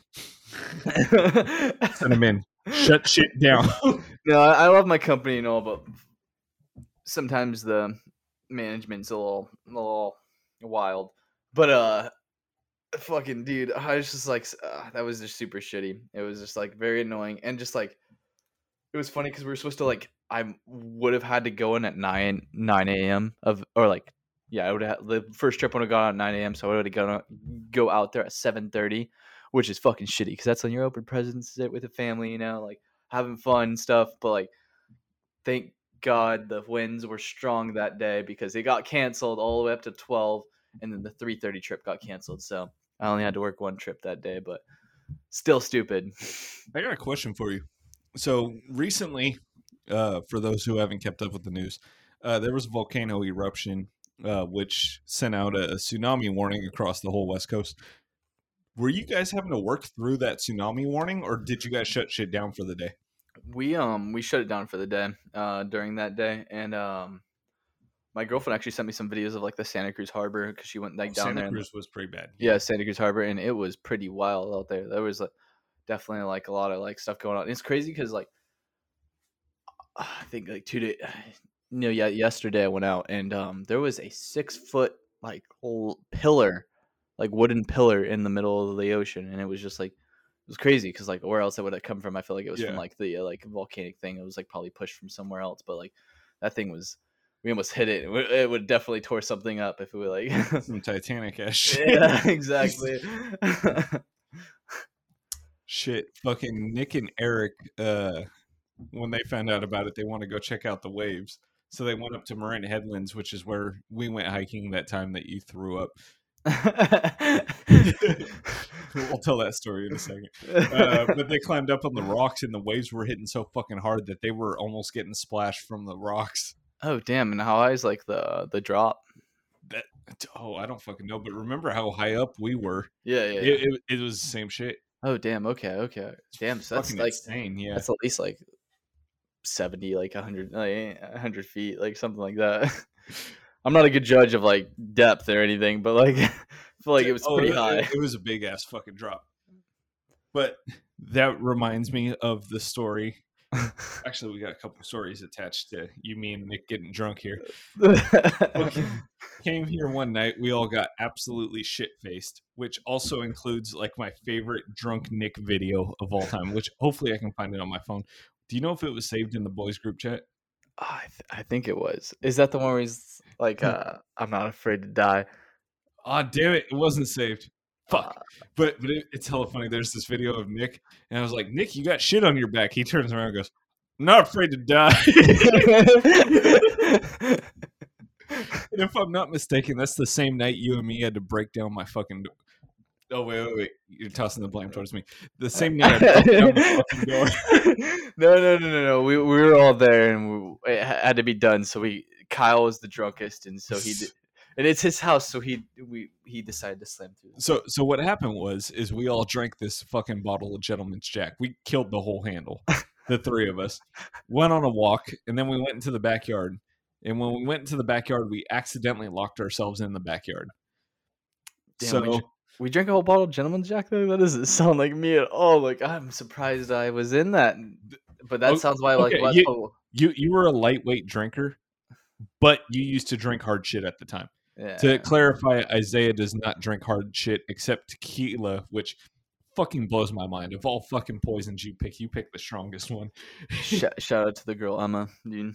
Send them in. Shut shit down. No, I I love my company and all, but sometimes the management's a little, a little wild. But uh, fucking dude, I was just like, uh, that was just super shitty. It was just like very annoying, and just like, it was funny because we were supposed to like, I would have had to go in at nine nine a.m. of or like, yeah, I would have the first trip would have gone at nine a.m. So I would have gone go out there at seven thirty, which is fucking shitty because that's when you're open presents, sit with the family, you know, like having fun and stuff. But like, thank God the winds were strong that day because it got canceled all the way up to twelve, and then the three thirty trip got canceled. So I only had to work one trip that day, but still stupid. I got a question for you. So recently, uh, for those who haven't kept up with the news, uh, there was a volcano eruption uh, which sent out a tsunami warning across the whole west coast. Were you guys having to work through that tsunami warning, or did you guys shut shit down for the day? We um we shut it down for the day uh during that day and um my girlfriend actually sent me some videos of like the santa cruz harbor because she went like down Santa there and- Cruz was pretty bad. yeah santa cruz harbor and it was pretty wild out there there was like definitely like a lot of like stuff going on it's crazy because like i think like two days no yeah yesterday i went out and um there was a six foot like l- pillar like wooden pillar in the middle of the ocean, and it was just like was crazy because like where else it would have come from? I feel like it was Yeah. from like the uh, like volcanic thing. It was like probably pushed from somewhere else, but like that thing was. We almost hit it. It would- definitely tore something up if it were like. Some Titanic shit. yeah, exactly. Shit. Fucking Nick and Eric, uh, when they found out about it, they want to go check out the waves. So they went up to Marin Headlands, which is where we went hiking that time that you threw up. We'll tell that story in a second. Uh, but they climbed up on the rocks, and the waves were hitting so fucking hard that they were almost getting splashed from the rocks. oh damn! And how high is like the the drop? That oh, I don't fucking know. But remember how high up we were? Yeah, yeah. It, it, it was the same shit. oh damn. Okay, okay. Damn. So that's like insane. Yeah. that's at least like seventy, like hundred, like hundred feet, like something like that. I'm not a good judge of like depth or anything, but like I feel like it was Oh, pretty it- high. It, it was a big ass fucking drop. But that reminds me of the story. Actually, we got a couple stories attached to you, me, and Nick getting drunk here. Okay. Came here one night. We all got absolutely shit faced, which also includes like my favorite drunk Nick video of all time, which hopefully I can find it on my phone. Do you know if it was saved in the boys group chat? I, th- I think it was. Is that the one where he's like, uh, "I'm not afraid to die"? Ah, damn it, it wasn't saved. Fuck. Uh, But but it, it's hella funny. There's this video of Nick, and I was like, Nick, you got shit on your back. He turns around and goes, I'm not afraid to die. and if I'm not mistaken, that's the same night you and me had to break down my fucking. Oh wait, wait, wait! You're tossing the blame towards me. The same night I broke down the fucking door. no, no, no, no, no. We, we were all there, and we, it had to be done. So we Kyle was the drunkest, and so he did, and it's his house, so he we he decided to slam through. So so what happened was is we all drank this fucking bottle of Gentleman's Jack. We killed the whole handle. The three of us went on a walk, and then we went into the backyard. And when we went into the backyard, we accidentally locked ourselves in the backyard. Damn, so we, dr- drank a whole bottle of Gentleman's Jack. Though that doesn't sound like me at all. Like I'm surprised I was in that, but that O- sounds why like okay, you- you you were a lightweight drinker, but you used to drink hard shit at the time. yeah. To clarify, Isaiah does not drink hard shit except tequila, which fucking blows my mind. Of all fucking poisons you pick, you pick the strongest one. Sh- shout out to the girl Emma, dude.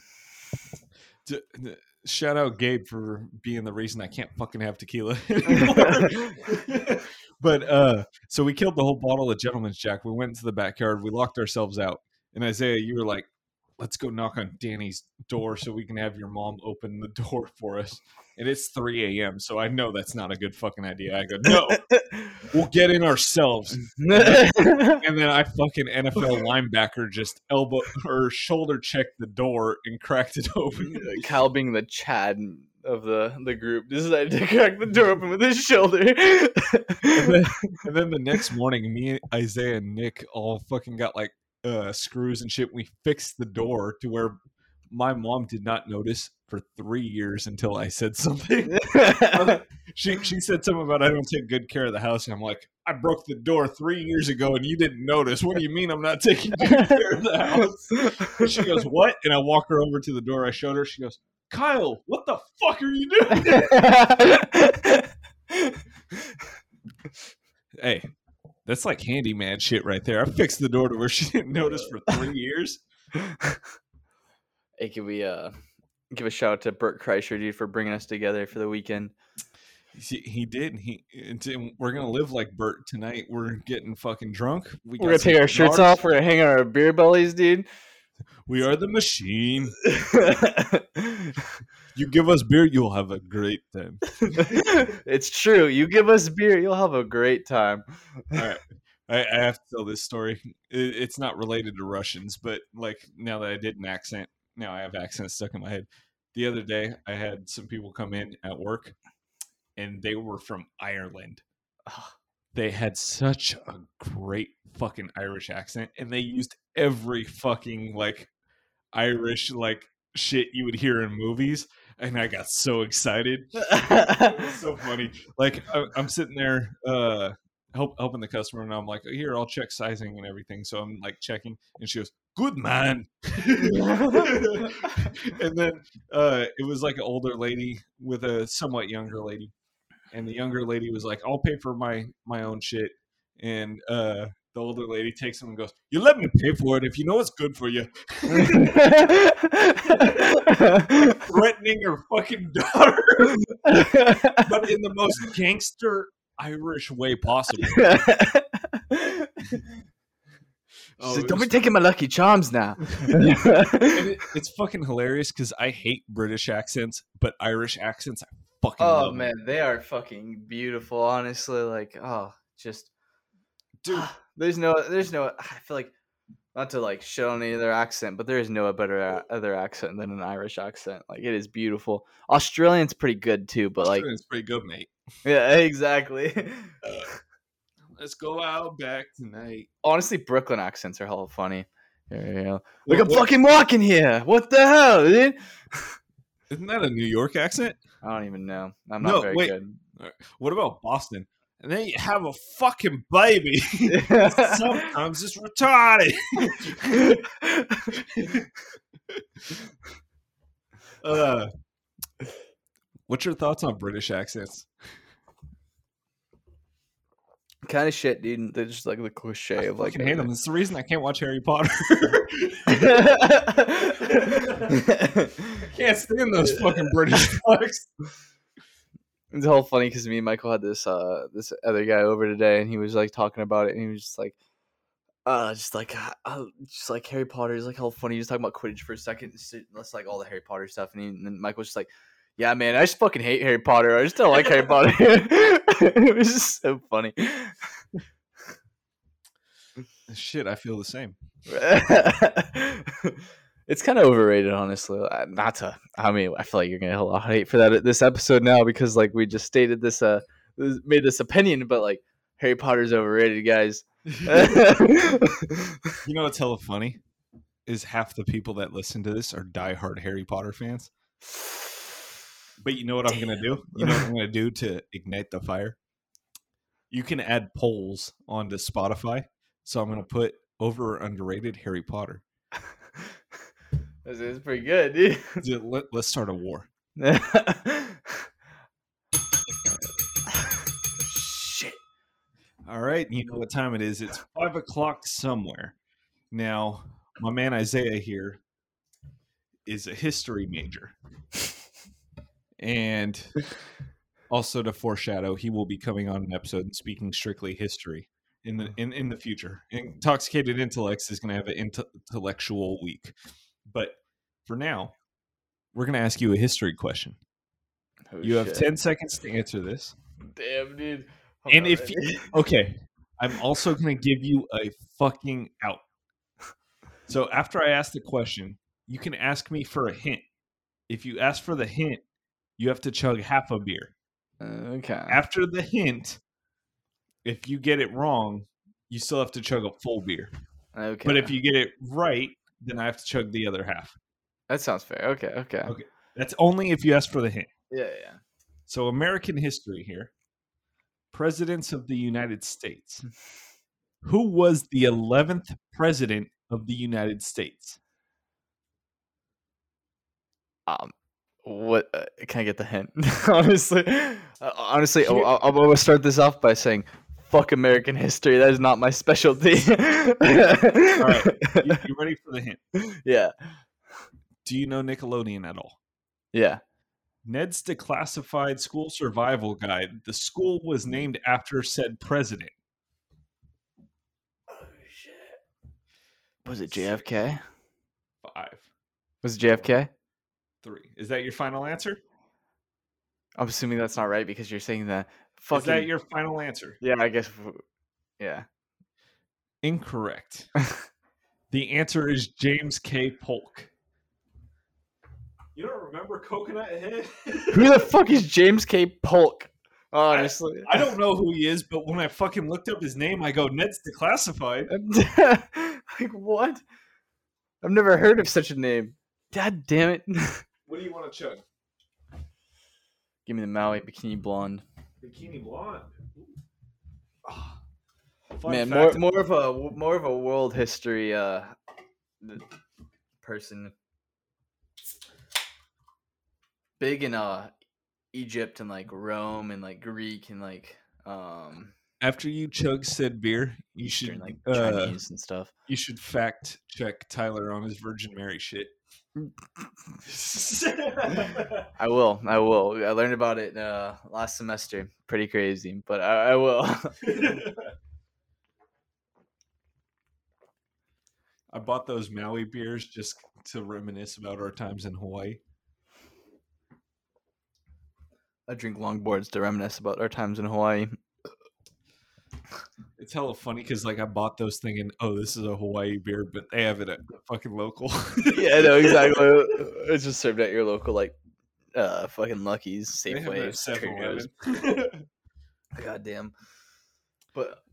D- d- shout out Gabe for being the reason I can't fucking have tequila anymore. But uh so we killed the whole bottle of gentleman's jack. We went into the backyard, we locked ourselves out. And Isaiah, you were like, let's go knock on Danny's door so we can have your mom open the door for us. And it's 3 a.m. So I know that's not a good fucking idea. I go, no, we'll get in ourselves. And then I fucking NFL linebacker just elbow or shoulder checked the door and cracked it open. Kyle being the Chad of the the group decided to crack the door open with his shoulder. and, then, and then the next morning, me, Isaiah, and Nick all fucking got like uh, screws and shit. We fixed the door to where my mom did not notice for three years until I said something. she she said something about I don't take good care of the house, and I'm like, I broke the door three years ago and you didn't notice. What do you mean I'm not taking good care of the house? She goes, What? And I walk her over to the door. I showed her. She goes, Kyle, what the fuck are you doing? hey, that's like handyman shit right there. I fixed the door to where she didn't notice for three years. hey, can we uh give a shout out to Bert Kreischer, dude, for bringing us together for the weekend? He, he did. He and we're gonna live like Bert tonight. We're getting fucking drunk. We We're gonna take our shirts off. We're gonna hang on our beer bellies, dude. We are the machine. You give us beer, you'll have a great time. it's true. You give us beer, you'll have a great time. All right. I, I have to tell this story. It, it's not related to Russians, but like now that I did an accent, now I have accents stuck in my head. The other day, I had some people come in at work, and they were from Ireland. They had such a great fucking Irish accent, and they used every fucking like Irish like shit you would hear in movies, and I got so excited. So funny. Like I, I'm sitting there, uh, help helping the customer, and I'm like, "Here, I'll check sizing and everything." So I'm like checking, and she goes, "Good man." and then uh, it was like an older lady with a somewhat younger lady, and the younger lady was like, "I'll pay for my my own shit," and uh, the older lady takes him and goes, "You let me pay for it if you know it's good for you." Threatening her fucking daughter, but in the most gangster Irish way possible. Oh, like, Don't be taking my lucky charms now. it- it's fucking hilarious because I hate British accents, but Irish accents, I fucking oh man, they are fucking beautiful. Honestly, like oh, just dude. Ah, there's no, there's no. I feel like not to like shit on any other accent, but there is no better other accent than an Irish accent. Like it is beautiful. Australian's pretty good too, but like it's pretty good, mate. yeah, exactly. Uh, let's go out back tonight. Honestly, Brooklyn accents are hella funny. You go. Like What- I'm what- fucking walking here. What the hell, dude? Isn't that a New York accent? I don't even know. I'm not No, very wait. good. What about Boston? And then you have a fucking baby. Sometimes it's retarded. uh, what's your thoughts on British accents? Kind of shit, dude. They're just like the cliche of like Fucking hate them. It's the reason I can't watch Harry Potter. can't stand those fucking British fucks. it's all funny because me and Michael had this uh this other guy over today, and he was like talking about it, and he was just like, uh, just like uh, just like Harry Potter is like how funny. He was talking about Quidditch for a second, just that's like all the Harry Potter stuff, and, he, and then Michael was just like. Yeah, man, I just fucking hate Harry Potter. I just don't like Harry Potter. it was just so funny. Shit, I feel the same. it's kind of overrated, honestly. Uh, Not to, I mean, I feel like you're gonna get a lot of hate for that this episode now because like we just stated this, uh, made this opinion, but like Harry Potter's overrated, guys. You know what's hella funny? Is half the people that listen to this are diehard Harry Potter fans. But you know what I'm gonna do? You know what I'm gonna do to ignite the fire? You can add polls onto Spotify. So I'm gonna put over or underrated Harry Potter. this is pretty good, dude. Dude, Let, let's start a war. Shit. All right, you know what time it is. It's five o'clock somewhere. Now, my man Isaiah here is a history major. And also to foreshadow, he will be coming on an episode and speaking strictly history in the mm-hmm. in, in the future. Intoxicated Intellects is gonna have an intellectual week. But for now, we're gonna ask you a history question. Oh, You have 10 seconds to answer this. Damn, dude. And if you- Okay. I'm also going to give you a fucking out. So after I ask the question, you can ask me for a hint. If you ask for the hint, you have to chug half a beer. okay. After the hint, if you get it wrong, you still have to chug a full beer. Okay. But if you get it right, then I have to chug the other half. that sounds fair. Okay. Okay. Okay. That's only if you ask for the hint. Yeah. Yeah. So, American history here. Presidents of the United States. Who was the 11th president of the United States? Um, what uh, can I get the hint? honestly, uh, honestly, I'll, I'm gonna start this off by saying, "Fuck American history." That is not my specialty. All right. You, you ready for the hint? Yeah. Do you know Nickelodeon at all? Yeah. Ned's Declassified School Survival Guide. The school was named after said president. Oh shit. Was it JFK? Five, Was it JFK? Three. Is that your final answer? I'm assuming that's not right because you're saying that. Fucking. Is that your final answer? yeah, I guess. Yeah. Incorrect. the answer is James K. Polk. You don't remember Coconut Head? Who the fuck is James K. Polk? Honestly. I don't know who he is, but when I fucking looked up his name, I go, Ned's Declassified. like what? I've never heard of such a name. God damn it! What do you want to chug? Give me the Maui Bikini Blonde. Bikini Blonde. Fun Man, more more of a more of a world history uh person. Big in uh Egypt and like Rome and like Greek and like um After you chug said beer, you should like uh, and stuff. you should fact check Tyler on his Virgin Mary shit. I will. I will. I learned about it uh last semester. Pretty crazy, but I, I will. I bought those Maui beers just to reminisce about our times in Hawaii. I drink longboards to reminisce about our times in Hawaii. It's hella funny because like I bought those thinking, oh, this is a Hawaii beer, but they have it at the fucking local. yeah, no, exactly. It's just served at your local like uh fucking Lucky's, They have it at Safeway, Trader Joe's. 7-Eleven. But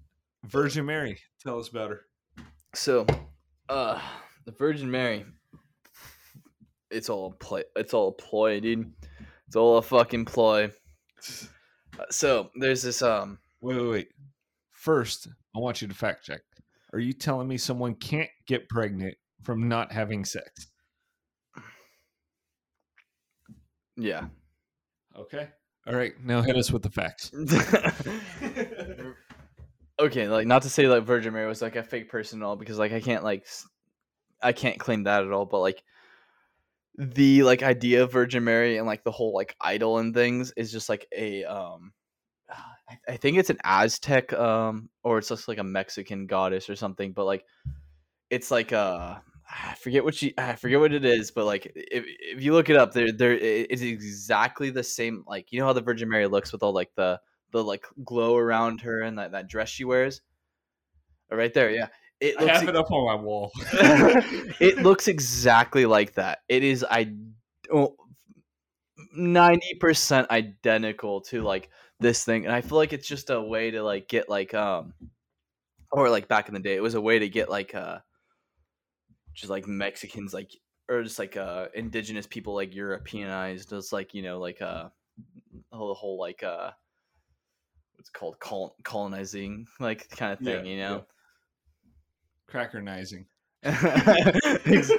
Virgin Mary, tell us about her. so, uh, the Virgin Mary. It's all a play. It's all a ploy, dude. It's all a fucking ploy. Uh, So there's this um. Wait, wait, wait. First, I want you to fact check. Are you telling me someone can't get pregnant from not having sex? Yeah. Okay. All right. Now hit us with the facts. okay, like not to say like Virgin Mary was like a fake person at all because like I can't like I can't claim that at all, but like the like idea of Virgin Mary and like the whole like idol and things is just like a um I, I think it's an Aztec, um, or it's just like a Mexican goddess or something. But like, it's like a I forget what she I forget what it is, but like if, if you look it up, there there is exactly the same like you know how the Virgin Mary looks with all like the the like glow around her and that, that dress she wears. Oh, right there, yeah. It looks I have it up on my wall. it looks exactly like that. It is I well, 90% identical to like this thing and i feel like it's just a way to like get like um or like back in the day it was a way to get like uh just like mexicans like or just like uh indigenous people like europeanized It's like you know like uh the whole, like uh what's called? Col- colonizing like kind of thing yeah, you know? yeah. crackerizing Ex-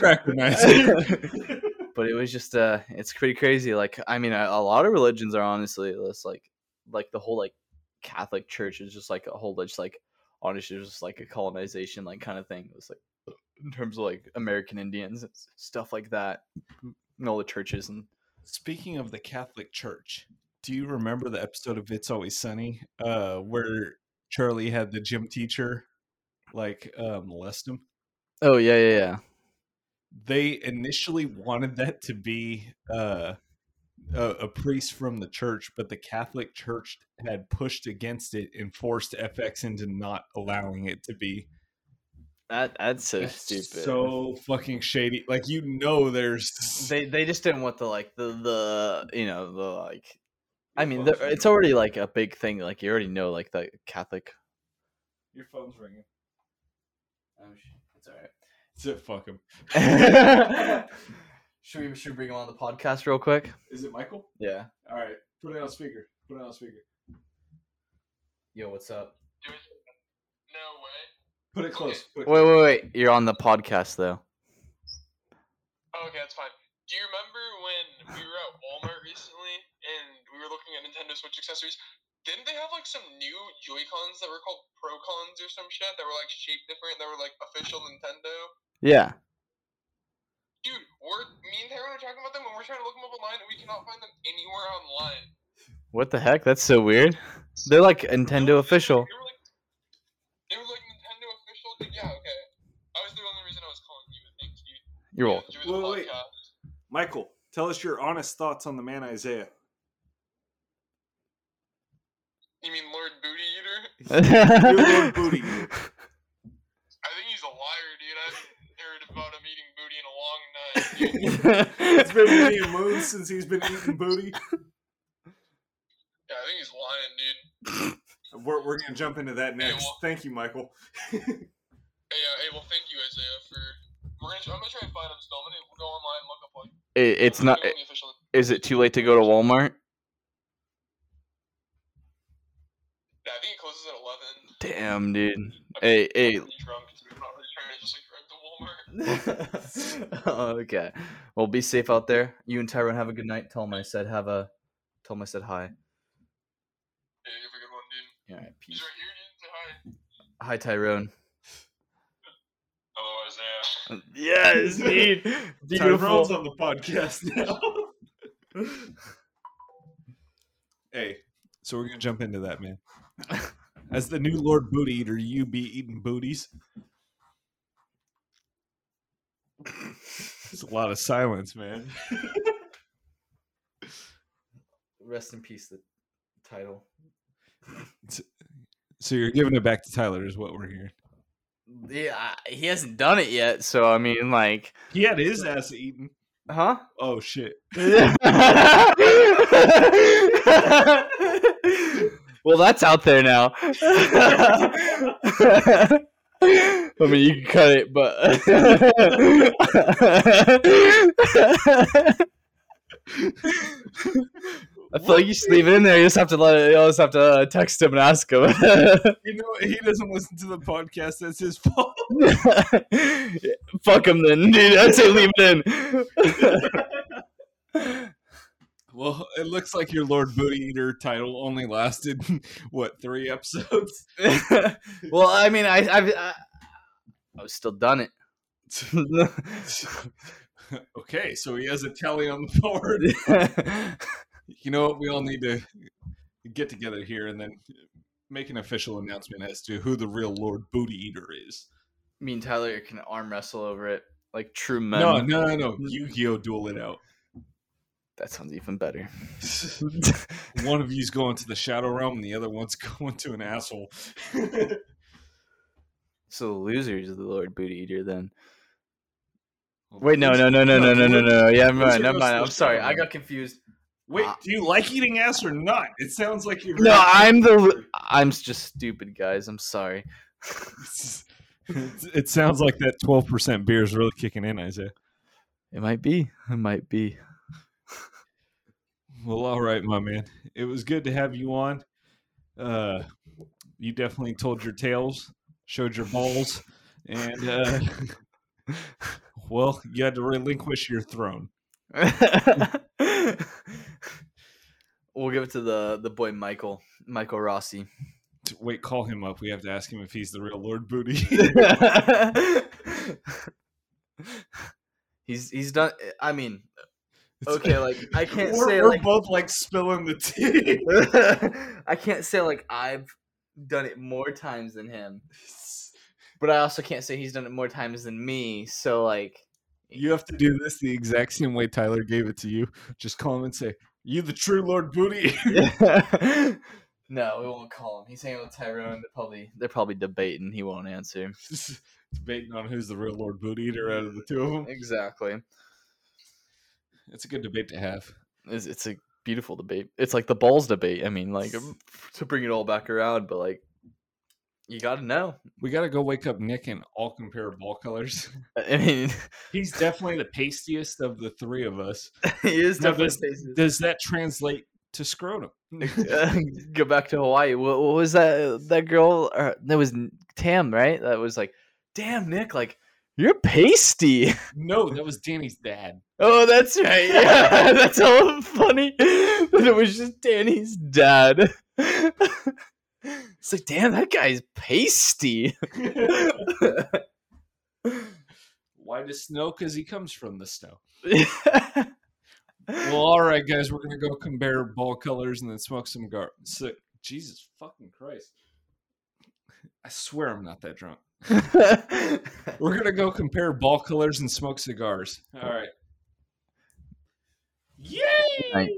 Crackernizing. but it was just uh it's pretty crazy like i mean a, a lot of religions are honestly this like like the whole like catholic church is just like a whole just like honestly just like a colonization like kind of thing it was like in terms of like american indians and stuff like that and all the churches and Speaking of the Catholic Church, do you remember the episode of It's Always Sunny uh, where Charlie had the gym teacher like uh, molest him? oh yeah yeah yeah They initially wanted that to be uh, a, a priest from the church, but the Catholic Church had pushed against it and forced FX into not allowing it to be. that that's so stupid So fucking shady. Like you know, there's they they just didn't want the like the the you know the like i mean phone's the, it's already like a big thing like you already know like the catholic your phone's ringing. oh shit! it's all right That's it. Fuck him. should we should we bring him on the podcast real quick? Is it Michael? Yeah. All right, put it on speaker. Put it on speaker. Yo, what's up? No way. Put it close. Put Wait, wait, wait. You're on the podcast though. Oh, okay, that's fine. Do you remember when we were at Walmart recently and we were looking at Nintendo Switch accessories? Didn't they have like some new Joy-Cons that were called Pro-Cons or some shit that were like shaped different that were like official Nintendo? Yeah. Dude, we're me and Taylor are talking about them and we're trying to look them up online and we cannot find them anywhere online. What the heck? That's so weird. They're like Nintendo No, they- official. They were like, they were like Nintendo official. Dude, yeah, okay. I was the only reason I was calling you. Thanks, dude. You're Yeah, welcome. enjoy Wait, wait. Michael, tell us your honest thoughts on the man Isaiah. You mean Lord Booty Eater? Lord Booty. I think he's a liar, dude. I haven't heard about him eating booty in a long night. It's been many a moon since he's been eating booty. Yeah, I think he's lying, dude. We're, we're gonna jump into that next. well- Thank you, Michael. Hey, uh, hey, well, thank you, Isaiah, for. We're gonna. I'm gonna try and find him still. I'm gonna go online and look up like. It- it's not. only official. Is it too late to go to Walmart? Yeah, I think it closes at eleven. Damn, dude. I'm Hey, hey. pretty drunk, so I'm not really trying to just like drive to Walmart. okay. Well, be safe out there. You and Tyrone have a good night. Tell him I said have a. Tell him I said hi. Yeah, have a good one, dude. All right. He's Peace. right here, dude. Say hi. Hi, Tyrone. Hello, Isaiah. Yes, dude. Tyrone's on the podcast now. hey, so we're gonna jump into that, man. As the new Lord Booty Eater, you be eating booties. There's a lot of silence, man. Rest in peace. The title. So you're giving it back to Tyler, is what we're hearing. Yeah, he hasn't done it yet. So I mean, like, He had his ass eaten. huh? Oh shit! well, that's out there now. I mean, you can cut it, but I feel like you should leave it in there. You just have to let it. You just have to uh, text him and ask him. You know he doesn't listen to the podcast. That's his fault. Fuck him then, dude. I'd say leave it in. Well, it looks like your Lord Booty Eater title only lasted what three episodes? well, I mean, I, I've, I, I've still done it. okay, so he has a tally on the board. You know what? We all need to get together here and then make an official announcement as to who the real Lord Booty Eater is. Me and Tyler can arm wrestle over it like true men. No, no, no, no. Yu-Gi-Oh! duel it out. That sounds even better. One of you's going to the Shadow Realm, and the other one's going to an asshole. so the loser is the Lord Booty Eater then. Wait, no, no, no, no, no, no, no, no. Yeah, never mind, never mind. I'm sorry, I got confused. Wait, ah. do you like eating ass or not? It sounds like you're. No, I'm the. I'm just stupid, guys. I'm sorry. it sounds like that 12% beer is really kicking in, Isaiah. It might be. It might be. Well, all right, my man. It was good to have you on. Uh, you definitely told your tales, showed your balls, and uh, well, you had to relinquish your throne. we'll give it to the the boy Michael, Michael Rossi. Wait, call him up. We have to ask him if he's the real Lord Booty. he's he's done. I mean, okay, like I can't we're, say we're like both like spilling the tea. I can't say like I've done it more times than him, but I also can't say he's done it more times than me. So like, You have to do this the exact same way Tyler gave it to you. Just call him and say, "You the true Lord Booty." no, we won't call him. He's hanging with Tyrone. They're probably they're probably debating. He won't answer. Debating on who's the real Lord Booty Eater out of the two of them. Exactly. It's a good debate to have. It's, it's a beautiful debate. It's like the balls debate. I mean, like to bring it all back around, but like you got to know. We got to go wake up Nick and all compare ball colors. I mean, He's definitely the pastiest of the three of us. he is Now, definitely does, does that translate to scrotum? Go back to Hawaii. What, what was that? That girl? Or, that was Tam, right? That was like, damn, Nick, like you're pasty. no, that was Danny's dad. Oh, that's right. Yeah, that's all funny. But it was just Danny's dad. It's like, damn, that guy's pasty. Why the snow? Because he comes from the snow. Well, all right, guys, we're gonna go compare ball colors and then smoke some gar. So, Jesus fucking Christ! I swear I'm not that drunk. We're gonna go compare ball colors and smoke cigars. All right. Yay! Right.